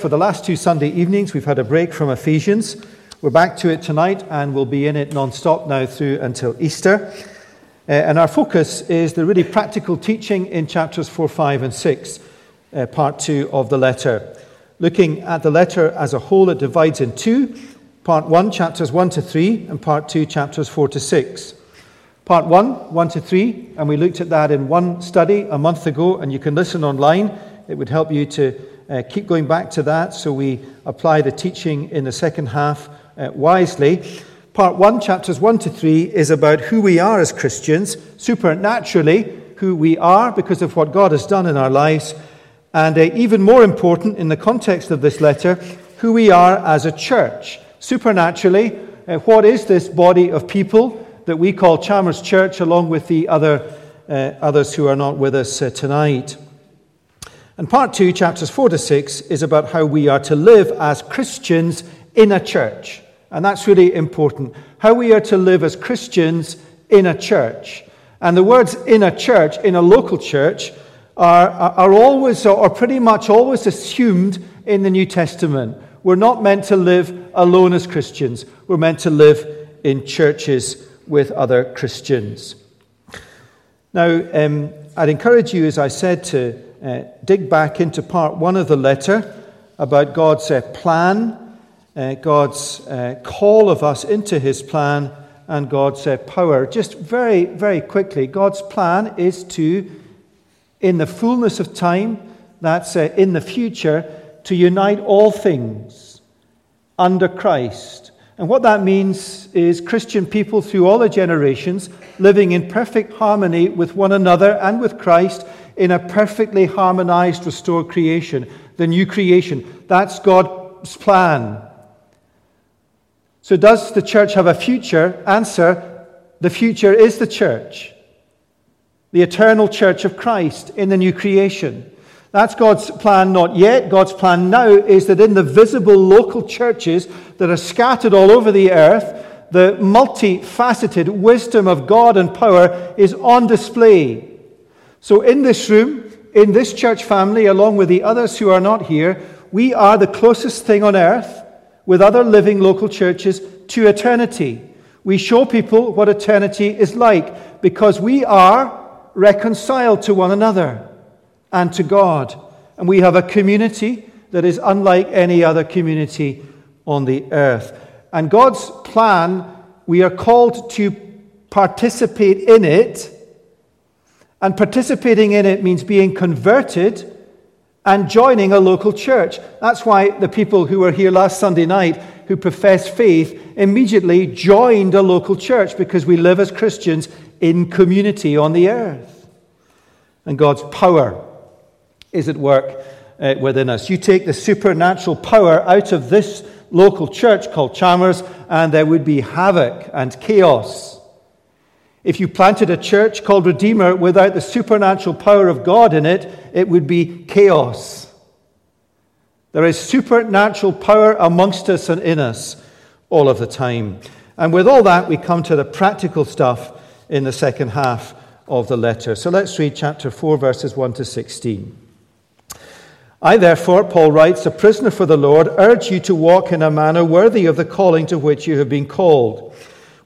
For the last two Sunday evenings, we've had a break from Ephesians. We're back to it tonight and we'll be in it non stop now through until Easter. Uh, and our focus is the really practical teaching in chapters 4, 5, and 6, uh, part 2 of the letter. Looking at the letter as a whole, it divides in two part 1, chapters 1 to 3, and part 2, chapters 4 to 6. Part 1, 1 to 3, and we looked at that in one study a month ago, and you can listen online. It would help you to uh, keep going back to that so we apply the teaching in the second half uh, wisely. Part 1, chapters 1 to 3, is about who we are as Christians, supernaturally, who we are because of what God has done in our lives, and uh, even more important in the context of this letter, who we are as a church. Supernaturally, uh, what is this body of people that we call Chalmers Church, along with the other, uh, others who are not with us uh, tonight? And part two, chapters four to six, is about how we are to live as Christians in a church. And that's really important. How we are to live as Christians in a church. And the words in a church, in a local church, are, are always, or pretty much always assumed in the New Testament. We're not meant to live alone as Christians, we're meant to live in churches with other Christians. Now, um, I'd encourage you, as I said, to uh, dig back into part one of the letter about God's uh, plan, uh, God's uh, call of us into his plan, and God's uh, power. Just very, very quickly, God's plan is to, in the fullness of time, that's uh, in the future, to unite all things under Christ. And what that means is Christian people through all the generations living in perfect harmony with one another and with Christ in a perfectly harmonized, restored creation, the new creation. That's God's plan. So, does the church have a future? Answer the future is the church, the eternal church of Christ in the new creation. That's God's plan, not yet. God's plan now is that in the visible local churches that are scattered all over the earth, the multifaceted wisdom of God and power is on display. So, in this room, in this church family, along with the others who are not here, we are the closest thing on earth with other living local churches to eternity. We show people what eternity is like because we are reconciled to one another and to God. And we have a community that is unlike any other community on the earth. And God's plan, we are called to participate in it and participating in it means being converted and joining a local church. That's why the people who were here last Sunday night who professed faith immediately joined a local church because we live as Christians in community on the earth. And God's power is at work uh, within us. You take the supernatural power out of this local church called Chalmers, and there would be havoc and chaos. If you planted a church called Redeemer without the supernatural power of God in it, it would be chaos. There is supernatural power amongst us and in us all of the time. And with all that, we come to the practical stuff in the second half of the letter. So let's read chapter 4, verses 1 to 16. I, therefore, Paul writes, a prisoner for the Lord, urge you to walk in a manner worthy of the calling to which you have been called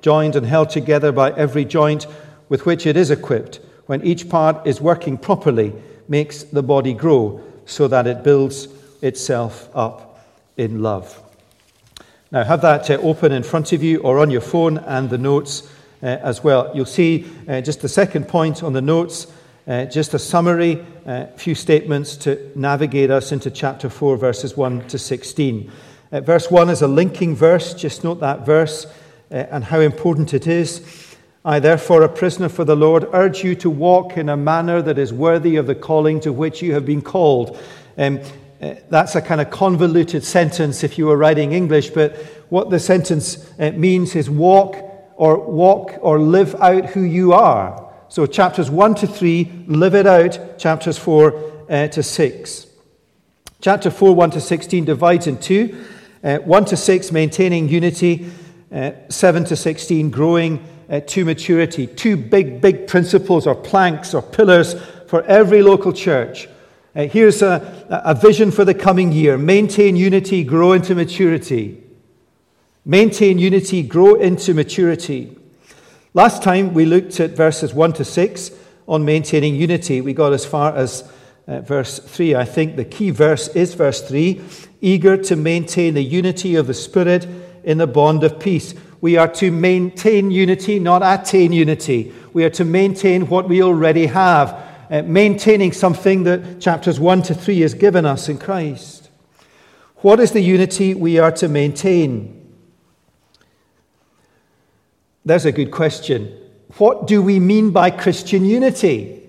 joined and held together by every joint with which it is equipped, when each part is working properly, makes the body grow so that it builds itself up in love. Now, have that uh, open in front of you or on your phone and the notes uh, as well. You'll see uh, just the second point on the notes, uh, just a summary, a uh, few statements to navigate us into chapter 4, verses 1 to 16. Uh, verse 1 is a linking verse. Just note that verse and how important it is. I, therefore, a prisoner for the Lord, urge you to walk in a manner that is worthy of the calling to which you have been called. Um, uh, that's a kind of convoluted sentence if you were writing English, but what the sentence uh, means is walk or walk or live out who you are. So chapters 1 to 3, live it out. Chapters 4 uh, to 6. Chapter 4, 1 to 16 divides in two. Uh, 1 to 6, maintaining unity. Uh, 7 to 16, growing uh, to maturity. Two big, big principles or planks or pillars for every local church. Uh, here's a, a vision for the coming year maintain unity, grow into maturity. Maintain unity, grow into maturity. Last time we looked at verses 1 to 6 on maintaining unity. We got as far as uh, verse 3. I think the key verse is verse 3 eager to maintain the unity of the Spirit in the bond of peace. We are to maintain unity, not attain unity. We are to maintain what we already have uh, maintaining something that chapters 1 to 3 has given us in Christ. What is the unity we are to maintain? There's a good question. What do we mean by Christian unity?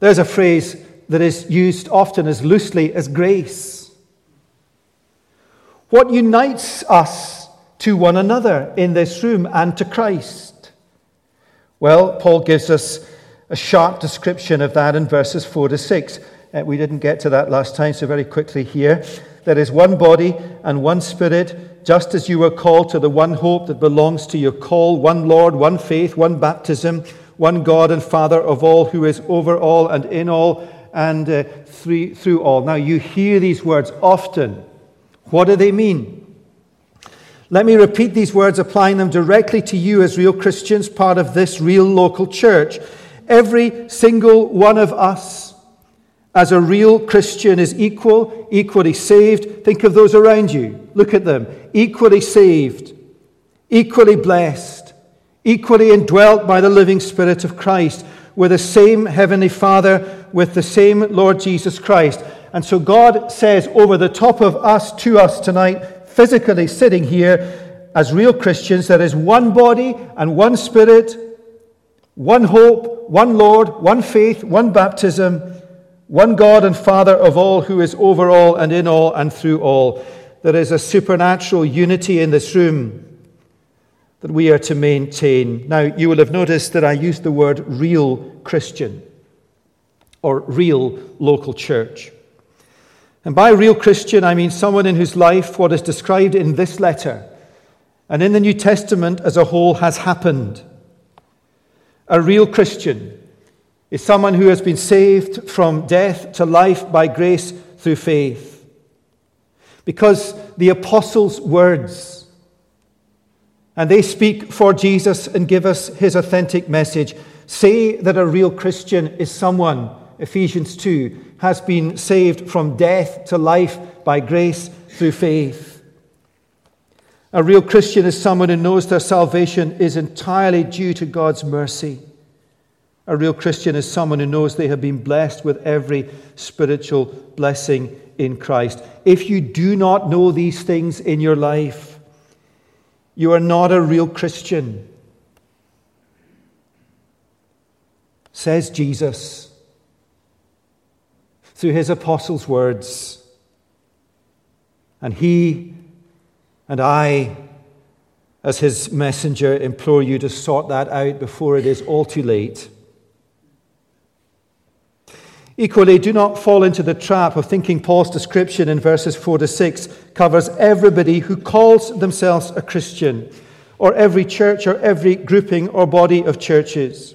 There's a phrase that is used often as loosely as grace. What unites us to one another in this room and to Christ? Well, Paul gives us a sharp description of that in verses 4 to 6. Uh, we didn't get to that last time, so very quickly here. There is one body and one spirit, just as you were called to the one hope that belongs to your call, one Lord, one faith, one baptism, one God and Father of all, who is over all and in all and uh, through, through all. Now, you hear these words often. What do they mean? Let me repeat these words, applying them directly to you as real Christians, part of this real local church. Every single one of us, as a real Christian, is equal, equally saved. Think of those around you. Look at them. Equally saved, equally blessed, equally indwelt by the living Spirit of Christ, with the same Heavenly Father, with the same Lord Jesus Christ. And so God says over the top of us to us tonight, physically sitting here as real Christians, there is one body and one Spirit one hope, one Lord, one faith, one baptism, one God and Father of all, who is over all and in all and through all. There is a supernatural unity in this room that we are to maintain. Now, you will have noticed that I used the word real Christian or real local church. And by real Christian, I mean someone in whose life what is described in this letter and in the New Testament as a whole has happened. A real Christian is someone who has been saved from death to life by grace through faith. Because the apostles' words, and they speak for Jesus and give us his authentic message, say that a real Christian is someone, Ephesians 2, has been saved from death to life by grace through faith. A real Christian is someone who knows their salvation is entirely due to God's mercy. A real Christian is someone who knows they have been blessed with every spiritual blessing in Christ. If you do not know these things in your life, you are not a real Christian. Says Jesus through his apostles' words. And he and I, as his messenger, implore you to sort that out before it is all too late. Equally, do not fall into the trap of thinking Paul's description in verses 4 to 6 covers everybody who calls themselves a Christian, or every church, or every grouping or body of churches.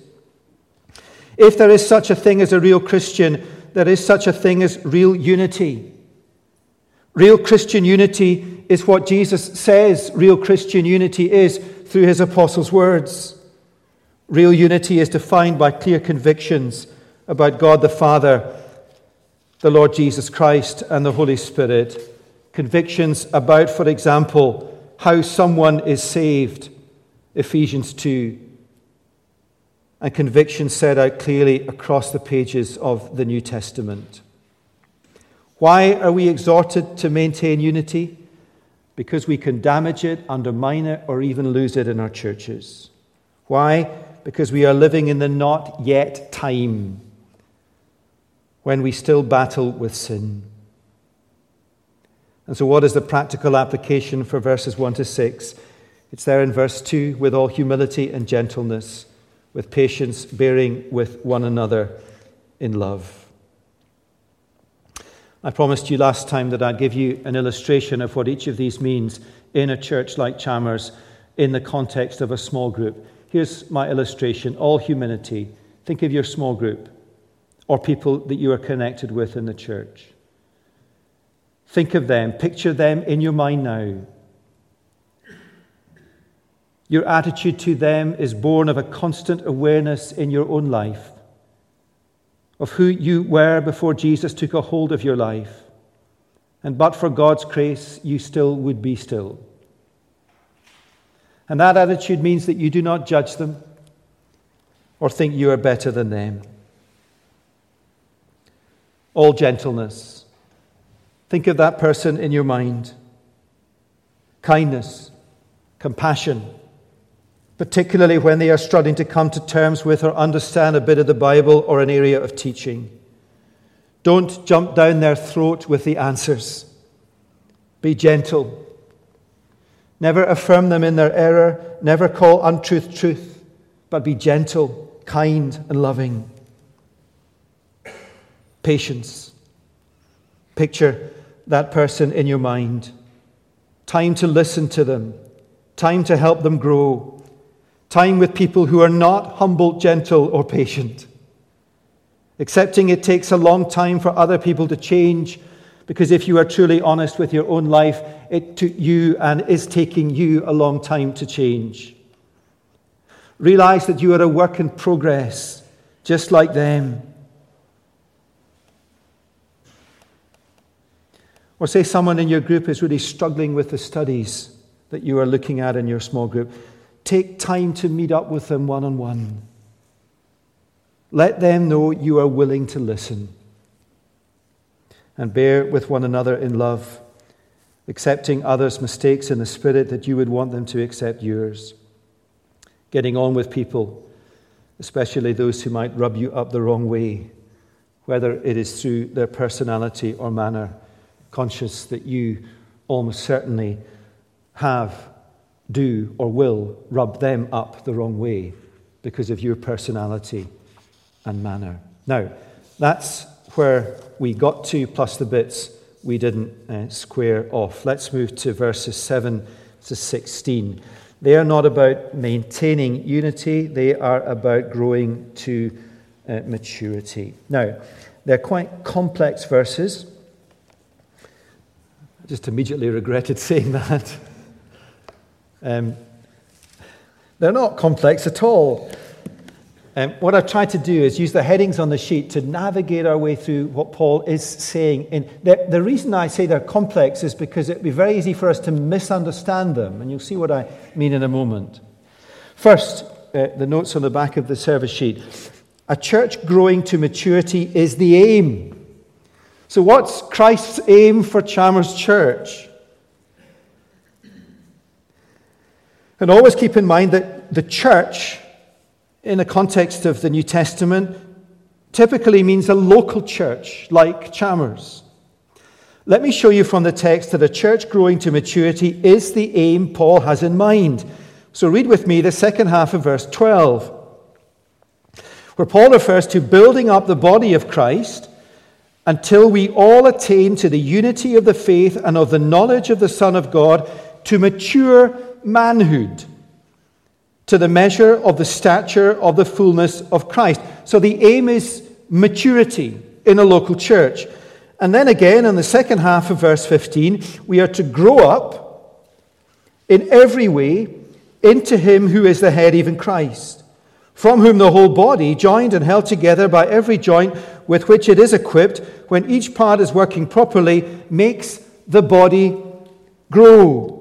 If there is such a thing as a real Christian, there is such a thing as real unity. Real Christian unity is what Jesus says real Christian unity is through his apostles' words. Real unity is defined by clear convictions about God the Father, the Lord Jesus Christ, and the Holy Spirit. Convictions about, for example, how someone is saved, Ephesians 2. And convictions set out clearly across the pages of the New Testament. Why are we exhorted to maintain unity? Because we can damage it, undermine it, or even lose it in our churches. Why? Because we are living in the not yet time when we still battle with sin. And so, what is the practical application for verses 1 to 6? It's there in verse 2 with all humility and gentleness, with patience, bearing with one another in love. I promised you last time that I'd give you an illustration of what each of these means in a church like Chalmers in the context of a small group. Here's my illustration all humility. Think of your small group or people that you are connected with in the church. Think of them, picture them in your mind now. Your attitude to them is born of a constant awareness in your own life of who you were before Jesus took a hold of your life. And but for God's grace, you still would be still. And that attitude means that you do not judge them or think you are better than them all gentleness. Think of that person in your mind. Kindness, compassion, particularly when they are struggling to come to terms with or understand a bit of the Bible or an area of teaching. Don't jump down their throat with the answers. Be gentle. Never affirm them in their error. Never call untruth truth, but be gentle, kind, and loving patience. Picture that person in your mind. Time to listen to them, time to help them grow, time with people who are not humble, gentle, or patient. Accepting it takes a long time for other people to change because if you are truly honest with your own life, it took you and is taking you a long time to change. Realize that you are a work in progress, just like them. Or say someone in your group is really struggling with the studies that you are looking at in your small group. Take time to meet up with them one on one. Let them know you are willing to listen. And bear with one another in love, accepting others' mistakes in the spirit that you would want them to accept yours. Getting on with people, especially those who might rub you up the wrong way, whether it is through their personality or manner conscious that you almost certainly have, do, or will rub them up the wrong way because of your personality and manner. Now, that's where we got to, plus the bits we didn't uh, square off. Let's move to verses 7 to 16. They are not about maintaining unity, they are about growing to uh, maturity. Now, they're quite complex verses I just immediately regretted saying that. Um, they're not complex at all. Um, what I've tried to do is use the headings on the sheet to navigate our way through what Paul is saying. In, the, the reason I say they're complex is because it'd be very easy for us to misunderstand them, and you'll see what I mean in a moment. First, uh, the notes on the back of the service sheet. A church growing to maturity is the aim. So, what's Christ's aim for Chalmers Church? And always keep in mind that the church, in the context of the New Testament, typically means a local church like Chalmers. Let me show you from the text that a church growing to maturity is the aim Paul has in mind. So read with me the second half of verse 12, where Paul refers to building up the body of Christ until we all attain to the unity of the faith and of the knowledge of the Son of God, to mature manhood, to the measure of the stature of the fullness of Christ. So the aim is maturity in a local church. And then again, in the second half of verse 15, we are to grow up in every way into Him who is the head, even Christ, from whom the whole body, joined and held together by every joint with which it is equipped, when each part is working properly, makes the body grow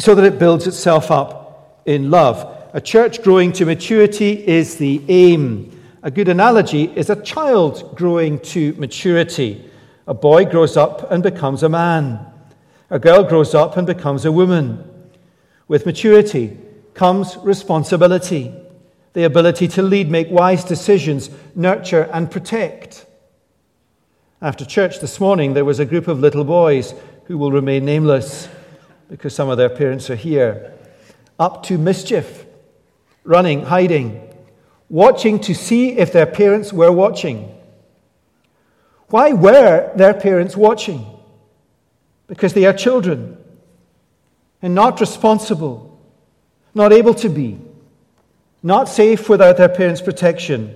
so that it builds itself up in love. A church growing to maturity is the aim. A good analogy is a child growing to maturity. A boy grows up and becomes a man. A girl grows up and becomes a woman. With maturity comes responsibility, the ability to lead, make wise decisions, nurture, and protect. After church this morning, there was a group of little boys who will remain nameless because some of their parents are here, up to mischief, running, hiding, watching to see if their parents were watching. Why were their parents watching? Because they are children and not responsible, not able to be, not safe without their parents' protection.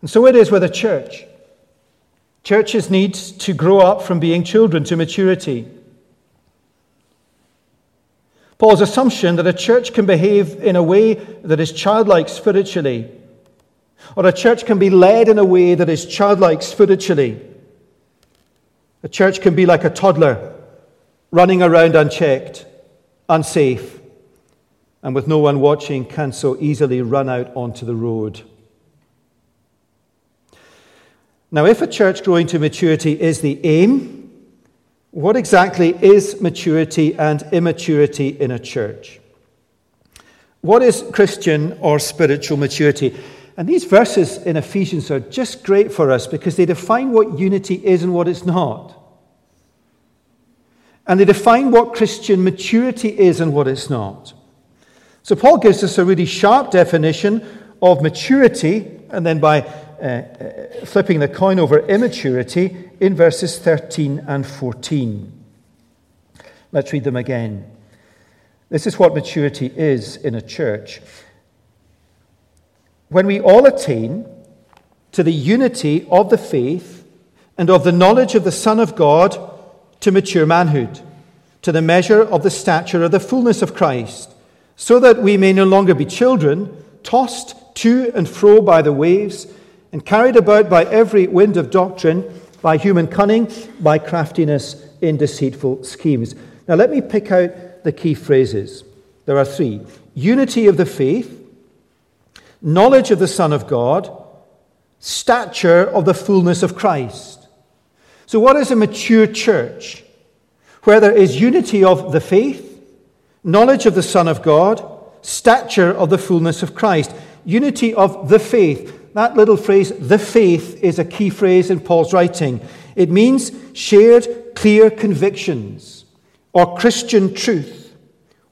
And so it is with a church. Churches need to grow up from being children to maturity. Paul's assumption that a church can behave in a way that is childlike spiritually, or a church can be led in a way that is childlike spiritually. A church can be like a toddler running around unchecked, unsafe, and with no one watching, can so easily run out onto the road. Now, if a church growing to maturity is the aim, what exactly is maturity and immaturity in a church? What is Christian or spiritual maturity? And these verses in Ephesians are just great for us because they define what unity is and what it's not. And they define what Christian maturity is and what it's not. So Paul gives us a really sharp definition of maturity, and then by uh, uh, flipping the coin over immaturity in verses 13 and 14. Let's read them again. This is what maturity is in a church. When we all attain to the unity of the faith and of the knowledge of the Son of God, to mature manhood, to the measure of the stature of the fullness of Christ, so that we may no longer be children, tossed to and fro by the waves, and carried about by every wind of doctrine, by human cunning, by craftiness in deceitful schemes. Now, let me pick out the key phrases. There are three unity of the faith, knowledge of the Son of God, stature of the fullness of Christ. So, what is a mature church? Where there is unity of the faith, knowledge of the Son of God, stature of the fullness of Christ. Unity of the faith. That little phrase, the faith, is a key phrase in Paul's writing. It means shared, clear convictions or Christian truth.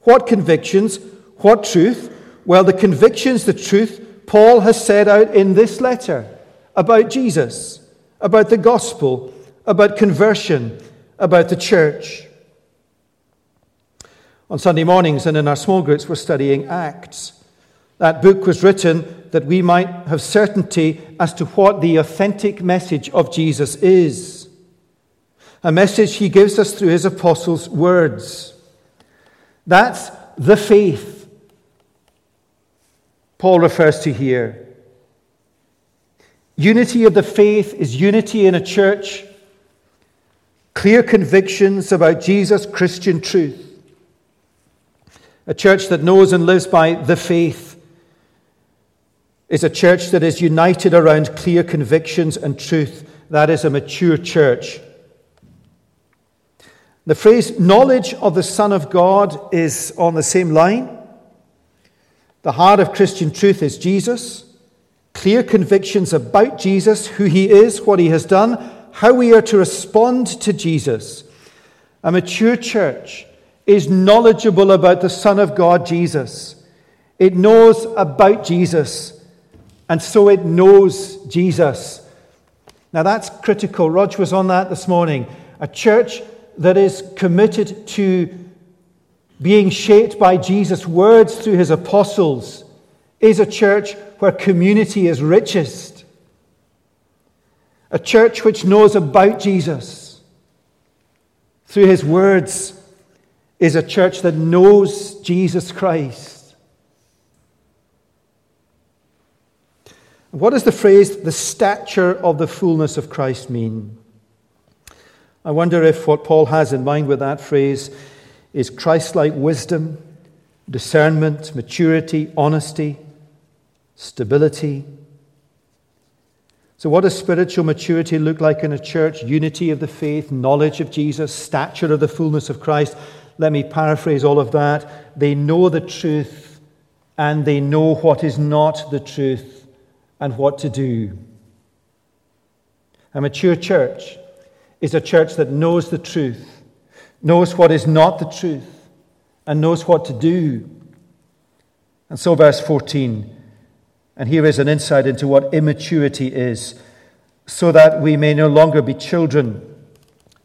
What convictions? What truth? Well, the convictions, the truth Paul has set out in this letter about Jesus, about the gospel, about conversion, about the church. On Sunday mornings and in our small groups, we're studying Acts. That book was written that we might have certainty as to what the authentic message of Jesus is. A message he gives us through his apostles' words. That's the faith Paul refers to here. Unity of the faith is unity in a church clear convictions about Jesus' Christian truth. A church that knows and lives by the faith is a church that is united around clear convictions and truth. That is a mature church. The phrase knowledge of the Son of God is on the same line. The heart of Christian truth is Jesus. Clear convictions about Jesus, who he is, what he has done, how we are to respond to Jesus. A mature church is knowledgeable about the Son of God, Jesus. It knows about Jesus, and so it knows Jesus. Now that's critical. Rog was on that this morning. A church that is committed to being shaped by Jesus' words through his apostles is a church where community is richest. A church which knows about Jesus through his words is a church that knows Jesus Christ. What does the phrase, the stature of the fullness of Christ, mean? I wonder if what Paul has in mind with that phrase is Christ like wisdom, discernment, maturity, honesty, stability. So, what does spiritual maturity look like in a church? Unity of the faith, knowledge of Jesus, stature of the fullness of Christ. Let me paraphrase all of that. They know the truth and they know what is not the truth and what to do. A mature church is a church that knows the truth, knows what is not the truth, and knows what to do. And so, verse 14, and here is an insight into what immaturity is, so that we may no longer be children,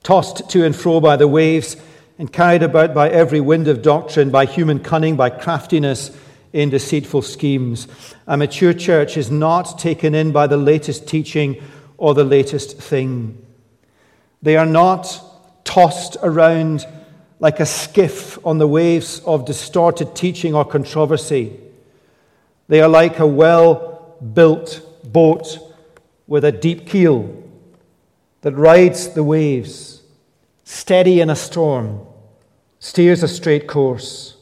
tossed to and fro by the waves and carried about by every wind of doctrine, by human cunning, by craftiness in deceitful schemes. A mature church is not taken in by the latest teaching or the latest thing. They are not tossed around like a skiff on the waves of distorted teaching or controversy. They are like a well built boat with a deep keel that rides the waves, steady in a storm, steers a straight course.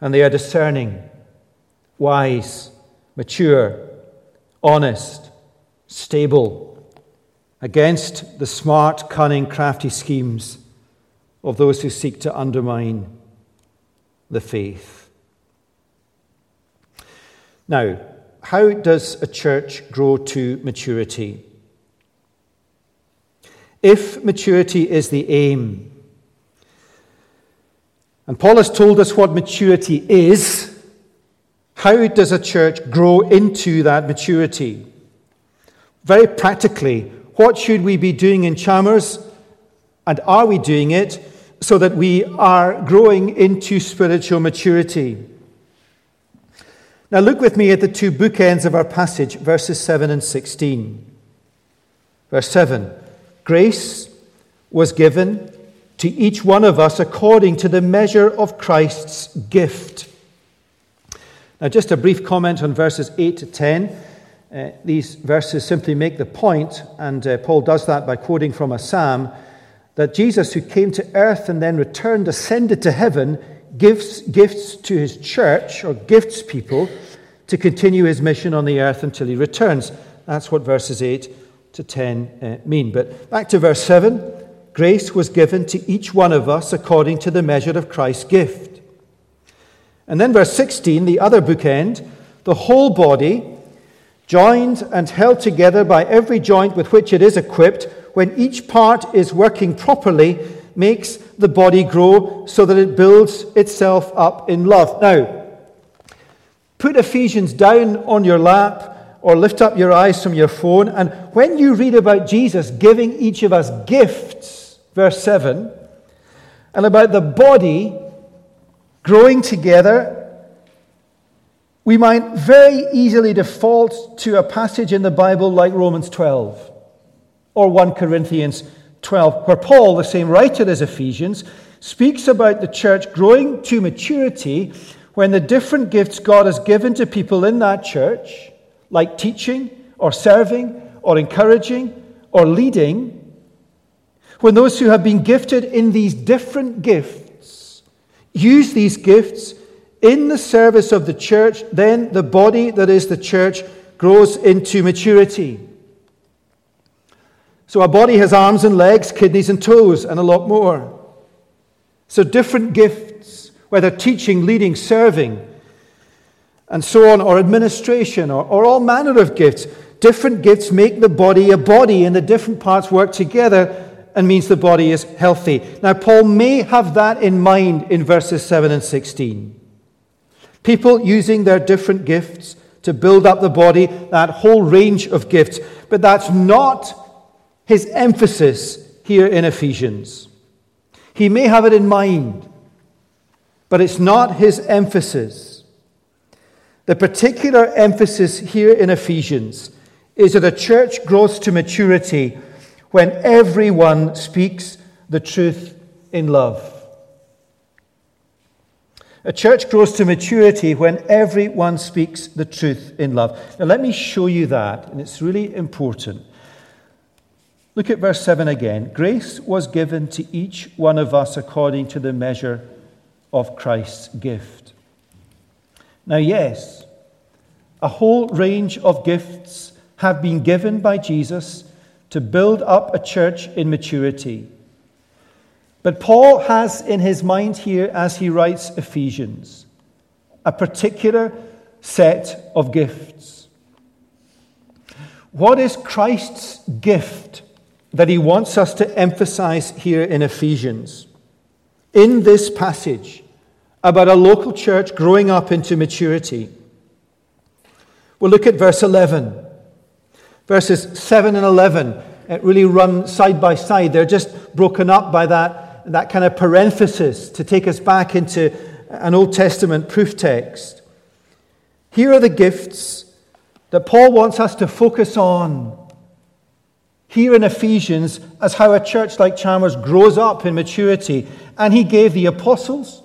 And they are discerning, wise, mature, honest, stable, against the smart, cunning, crafty schemes of those who seek to undermine the faith. Now, how does a church grow to maturity? If maturity is the aim, and Paul has told us what maturity is. How does a church grow into that maturity? Very practically, what should we be doing in Chalmers? And are we doing it so that we are growing into spiritual maturity? Now, look with me at the two bookends of our passage, verses 7 and 16. Verse 7 Grace was given to each one of us according to the measure of Christ's gift. Now, just a brief comment on verses 8 to 10. Uh, these verses simply make the point, and uh, Paul does that by quoting from a psalm, that Jesus, who came to earth and then returned, ascended to heaven, gives gifts to his church, or gifts people, to continue his mission on the earth until he returns. That's what verses 8 to 10 uh, mean. But back to verse 7. Grace was given to each one of us according to the measure of Christ's gift. And then, verse 16, the other bookend, the whole body, joined and held together by every joint with which it is equipped, when each part is working properly, makes the body grow so that it builds itself up in love. Now, put Ephesians down on your lap or lift up your eyes from your phone, and when you read about Jesus giving each of us gifts, verse 7, and about the body growing together, we might very easily default to a passage in the Bible like Romans 12 or 1 Corinthians 12, where Paul, the same writer as Ephesians, speaks about the church growing to maturity when the different gifts God has given to people in that church, like teaching or serving or encouraging or leading, when those who have been gifted in these different gifts use these gifts in the service of the church, then the body that is the church grows into maturity. So our body has arms and legs, kidneys and toes, and a lot more. So different gifts, whether teaching, leading, serving, and so on, or administration, or, or all manner of gifts, different gifts make the body a body, and the different parts work together and means the body is healthy. Now, Paul may have that in mind in verses 7 and 16. People using their different gifts to build up the body, that whole range of gifts. But that's not his emphasis here in Ephesians. He may have it in mind, but it's not his emphasis. The particular emphasis here in Ephesians is that a church grows to maturity when everyone speaks the truth in love. A church grows to maturity when everyone speaks the truth in love. Now, let me show you that, and it's really important. Look at verse 7 again. Grace was given to each one of us according to the measure of Christ's gift. Now, yes, a whole range of gifts have been given by Jesus to build up a church in maturity. But Paul has in his mind here, as he writes Ephesians, a particular set of gifts. What is Christ's gift that he wants us to emphasize here in Ephesians? In this passage about a local church growing up into maturity. We'll look at verse 11. Verses 7 and 11 really run side by side. They're just broken up by that that kind of parenthesis to take us back into an Old Testament proof text. Here are the gifts that Paul wants us to focus on here in Ephesians as how a church like Chalmers grows up in maturity. And he gave the apostles,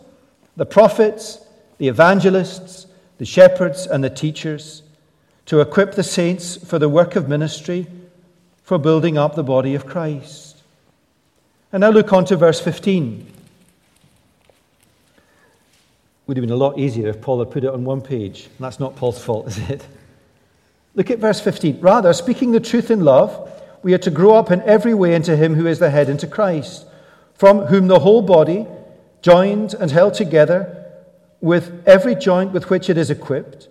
the prophets, the evangelists, the shepherds, and the teachers to equip the saints for the work of ministry, for building up the body of Christ. And now look on to verse 15. Would have been a lot easier if Paul had put it on one page. And that's not Paul's fault, is it? Look at verse 15. Rather, speaking the truth in love, we are to grow up in every way into him who is the head, into Christ, from whom the whole body, joined and held together with every joint with which it is equipped,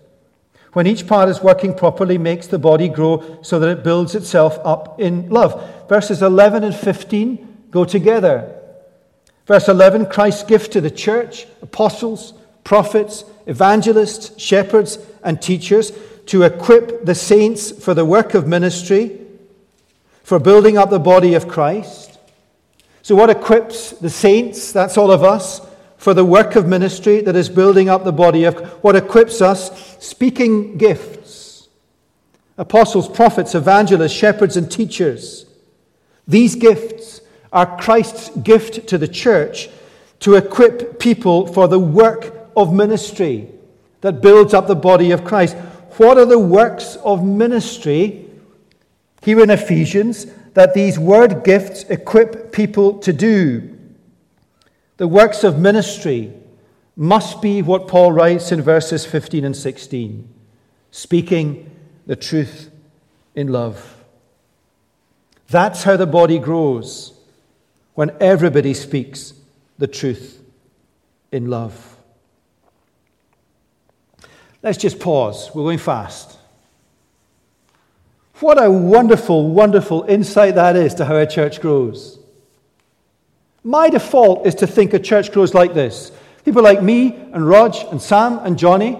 when each part is working properly, makes the body grow so that it builds itself up in love. Verses 11 and 15 go together. Verse 11 Christ's gift to the church, apostles, prophets, evangelists, shepherds, and teachers to equip the saints for the work of ministry, for building up the body of Christ. So, what equips the saints, that's all of us, for the work of ministry that is building up the body of what equips us? Speaking gifts. Apostles, prophets, evangelists, shepherds, and teachers. These gifts are Christ's gift to the church to equip people for the work of ministry that builds up the body of Christ. What are the works of ministry here in Ephesians that these word gifts equip people to do? The works of ministry must be what Paul writes in verses 15 and 16 speaking the truth in love. That's how the body grows when everybody speaks the truth in love. Let's just pause. We're going fast. What a wonderful, wonderful insight that is to how a church grows. My default is to think a church grows like this. People like me and Rog and Sam and Johnny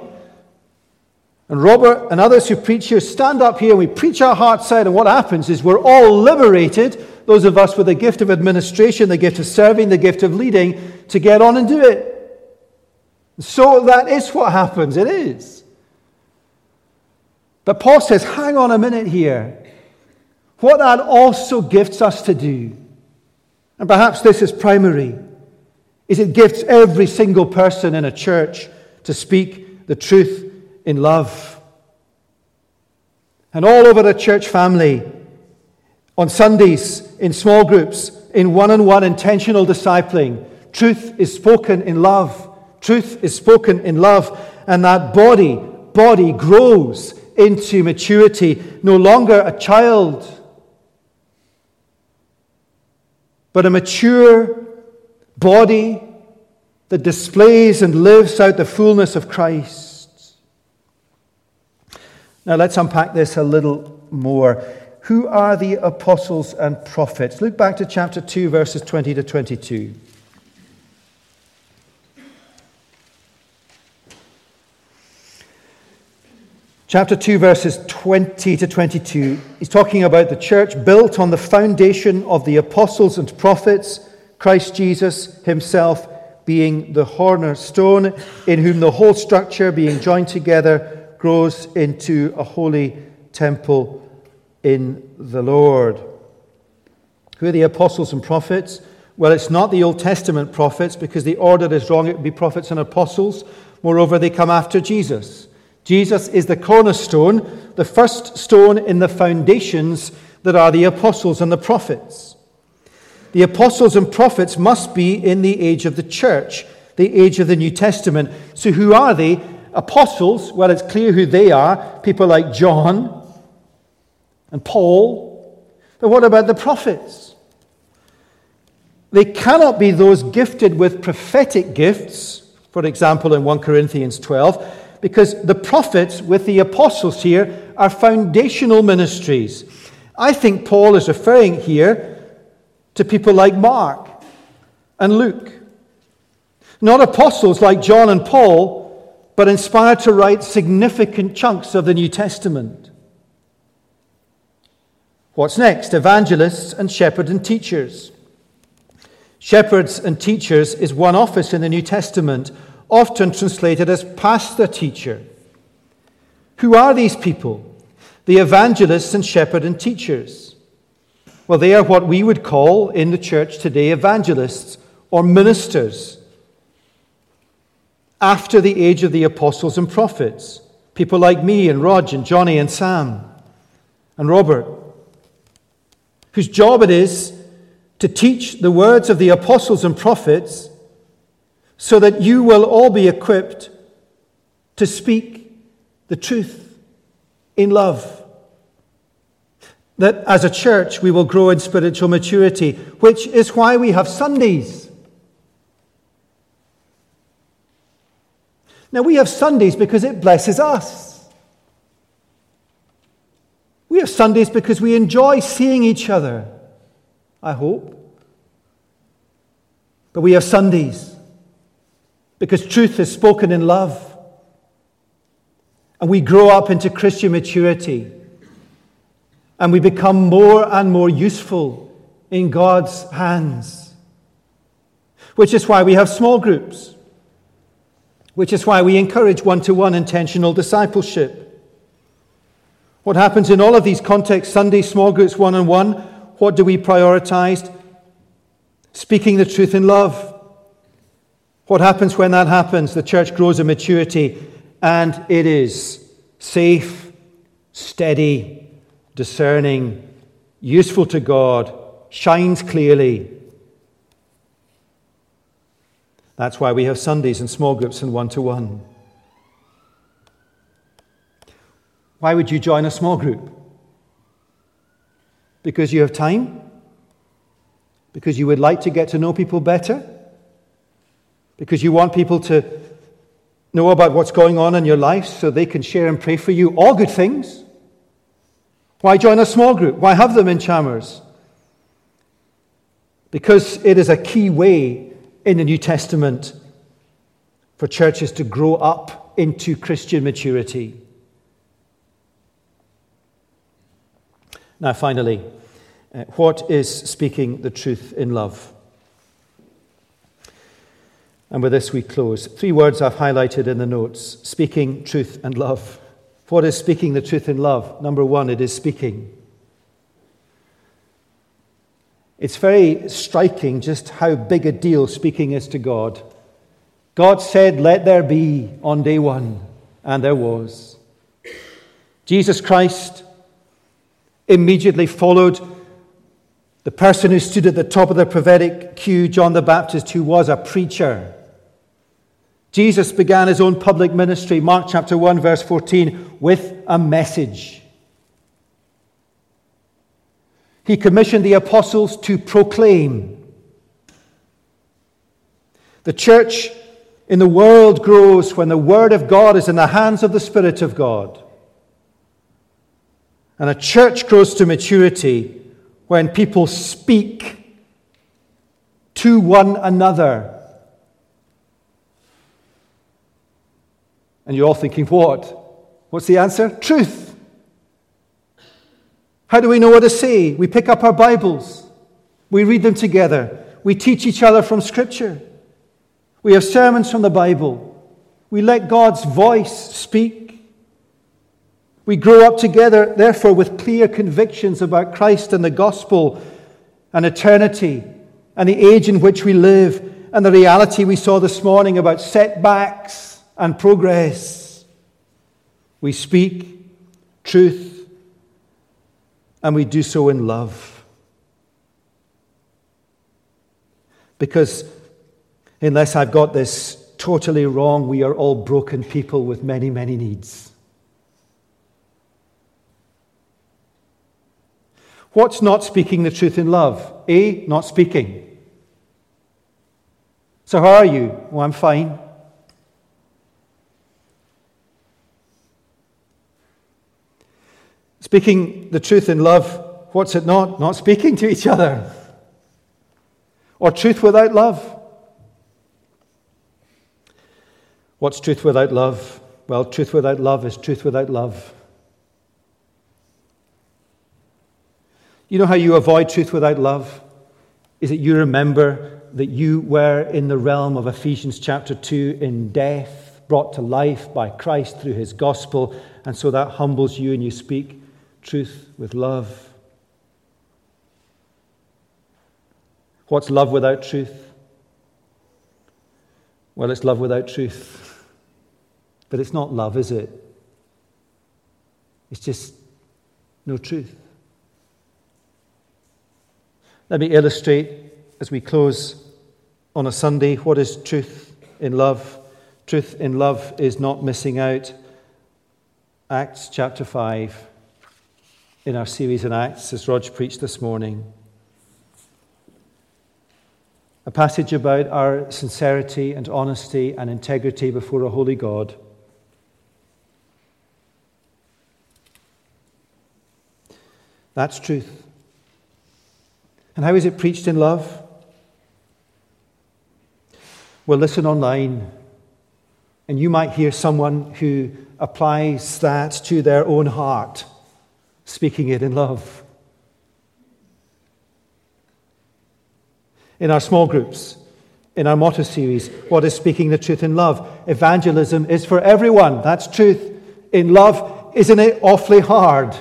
and Robert and others who preach here stand up here and we preach our hearts out, and what happens is we're all liberated those of us with the gift of administration, the gift of serving, the gift of leading, to get on and do it. So that is what happens. It is. But Paul says, hang on a minute here. What that also gifts us to do, and perhaps this is primary, is it gifts every single person in a church to speak the truth in love. And all over the church family, on Sundays, in small groups, in one on one intentional discipling. Truth is spoken in love. Truth is spoken in love. And that body, body grows into maturity, no longer a child, but a mature body that displays and lives out the fullness of Christ. Now let's unpack this a little more. Who are the apostles and prophets? Look back to chapter 2, verses 20 to 22. Chapter 2, verses 20 to 22, he's talking about the church built on the foundation of the apostles and prophets, Christ Jesus himself being the cornerstone, in whom the whole structure, being joined together, grows into a holy temple in the Lord. Who are the apostles and prophets? Well, it's not the Old Testament prophets because the order is wrong. It would be prophets and apostles. Moreover, they come after Jesus. Jesus is the cornerstone, the first stone in the foundations that are the apostles and the prophets. The apostles and prophets must be in the age of the church, the age of the New Testament. So, who are they? Apostles, well, it's clear who they are people like John and Paul. But what about the prophets? They cannot be those gifted with prophetic gifts, for example, in 1 Corinthians 12 because the prophets with the apostles here are foundational ministries. I think Paul is referring here to people like Mark and Luke. Not apostles like John and Paul, but inspired to write significant chunks of the New Testament. What's next? Evangelists and shepherds and teachers. Shepherds and teachers is one office in the New Testament often translated as pastor teacher. Who are these people? The evangelists and shepherd and teachers. Well, they are what we would call in the church today evangelists or ministers. After the age of the apostles and prophets, people like me and Rog and Johnny and Sam and Robert, whose job it is to teach the words of the apostles and prophets so that you will all be equipped to speak the truth in love. That as a church we will grow in spiritual maturity, which is why we have Sundays. Now, we have Sundays because it blesses us. We have Sundays because we enjoy seeing each other, I hope. But we have Sundays because truth is spoken in love. And we grow up into Christian maturity. And we become more and more useful in God's hands. Which is why we have small groups. Which is why we encourage one to one intentional discipleship. What happens in all of these contexts Sunday, small groups, one on one? What do we prioritize? Speaking the truth in love what happens when that happens? The church grows in maturity and it is safe, steady, discerning, useful to God, shines clearly. That's why we have Sundays and small groups and one to one. Why would you join a small group? Because you have time? Because you would like to get to know people better? Because you want people to know about what's going on in your life so they can share and pray for you. All good things. Why join a small group? Why have them in Chalmers? Because it is a key way in the New Testament for churches to grow up into Christian maturity. Now, finally, uh, what is speaking the truth in love? And with this, we close. Three words I've highlighted in the notes speaking, truth, and love. What is speaking the truth in love? Number one, it is speaking. It's very striking just how big a deal speaking is to God. God said, Let there be on day one, and there was. Jesus Christ immediately followed the person who stood at the top of the prophetic queue, John the Baptist, who was a preacher. Jesus began his own public ministry, Mark chapter 1, verse 14, with a message. He commissioned the apostles to proclaim. The church in the world grows when the Word of God is in the hands of the Spirit of God. And a church grows to maturity when people speak to one another And you're all thinking, what? What's the answer? Truth. How do we know what to say? We pick up our Bibles, we read them together, we teach each other from Scripture, we have sermons from the Bible, we let God's voice speak. We grow up together, therefore, with clear convictions about Christ and the gospel and eternity and the age in which we live and the reality we saw this morning about setbacks and progress. We speak truth and we do so in love. Because unless I've got this totally wrong, we are all broken people with many, many needs. What's not speaking the truth in love? A, not speaking. So, how are you? Well, I'm fine. Speaking the truth in love, what's it not? Not speaking to each other. Or truth without love. What's truth without love? Well, truth without love is truth without love. You know how you avoid truth without love? Is that you remember that you were in the realm of Ephesians chapter 2 in death, brought to life by Christ through his gospel, and so that humbles you and you speak truth with love. What's love without truth? Well, it's love without truth. But it's not love, is it? It's just no truth. Let me illustrate as we close on a Sunday what is truth in love. Truth in love is not missing out. Acts chapter 5 in our series in Acts, as Rog preached this morning. A passage about our sincerity and honesty and integrity before a holy God. That's truth. And how is it preached in love? Well, listen online, and you might hear someone who applies that to their own heart, speaking it in love. In our small groups, in our motto series, What is Speaking the Truth in Love? Evangelism is for everyone. That's truth. In love, isn't it awfully hard?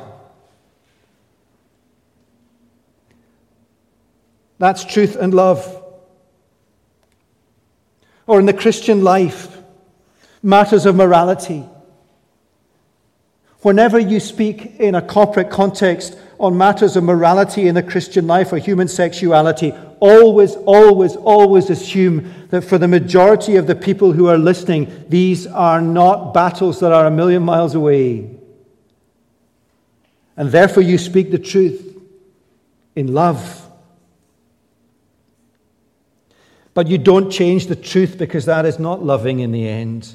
That's truth and love. Or in the Christian life, matters of morality. Whenever you speak in a corporate context on matters of morality in the Christian life or human sexuality, always, always, always assume that for the majority of the people who are listening, these are not battles that are a million miles away. And therefore, you speak the truth in love. But you don't change the truth because that is not loving in the end.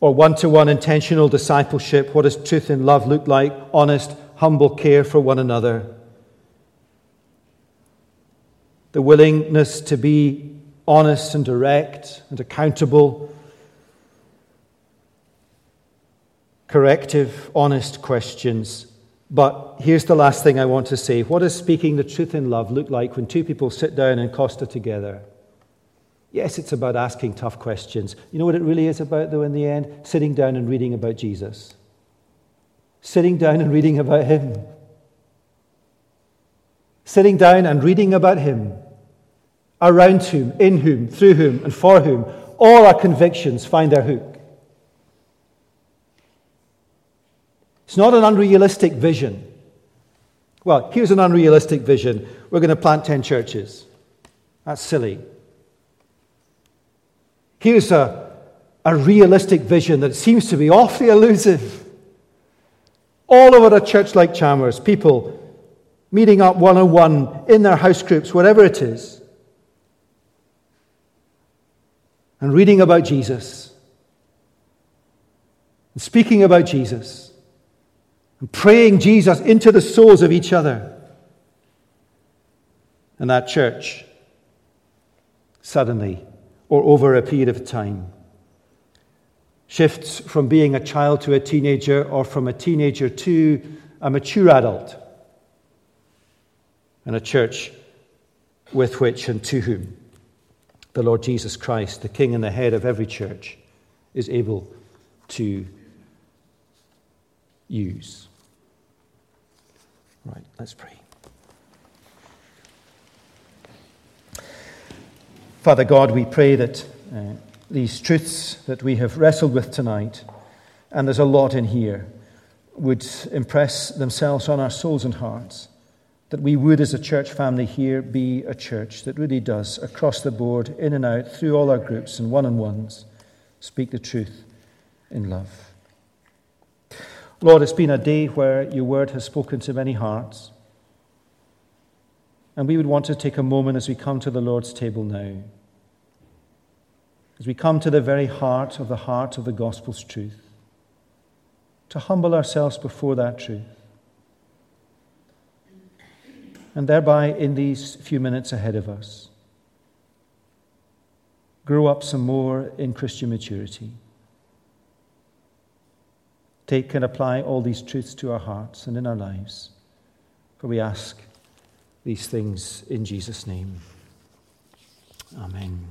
Or one to one intentional discipleship. What does truth and love look like? Honest, humble care for one another. The willingness to be honest and direct and accountable. Corrective, honest questions but here's the last thing I want to say. What does speaking the truth in love look like when two people sit down in Costa together? Yes, it's about asking tough questions. You know what it really is about, though, in the end? Sitting down and reading about Jesus. Sitting down and reading about Him. Sitting down and reading about Him. Around whom, in whom, through whom, and for whom all our convictions find their hook. It's not an unrealistic vision. Well, here's an unrealistic vision we're going to plant 10 churches. That's silly. Here's a, a realistic vision that seems to be awfully elusive. All over a church like Chalmers, people meeting up one on one in their house groups, whatever it is, and reading about Jesus, and speaking about Jesus and praying Jesus into the souls of each other. And that church, suddenly, or over a period of time, shifts from being a child to a teenager or from a teenager to a mature adult, and a church with which and to whom the Lord Jesus Christ, the King and the head of every church, is able to use. Right, let's pray. Father God, we pray that uh, these truths that we have wrestled with tonight, and there's a lot in here, would impress themselves on our souls and hearts. That we would, as a church family here, be a church that really does, across the board, in and out, through all our groups and one on ones, speak the truth in love. Lord, it's been a day where your word has spoken to many hearts. And we would want to take a moment as we come to the Lord's table now, as we come to the very heart of the heart of the gospel's truth, to humble ourselves before that truth. And thereby, in these few minutes ahead of us, grow up some more in Christian maturity. Take and apply all these truths to our hearts and in our lives. For we ask these things in Jesus' name. Amen.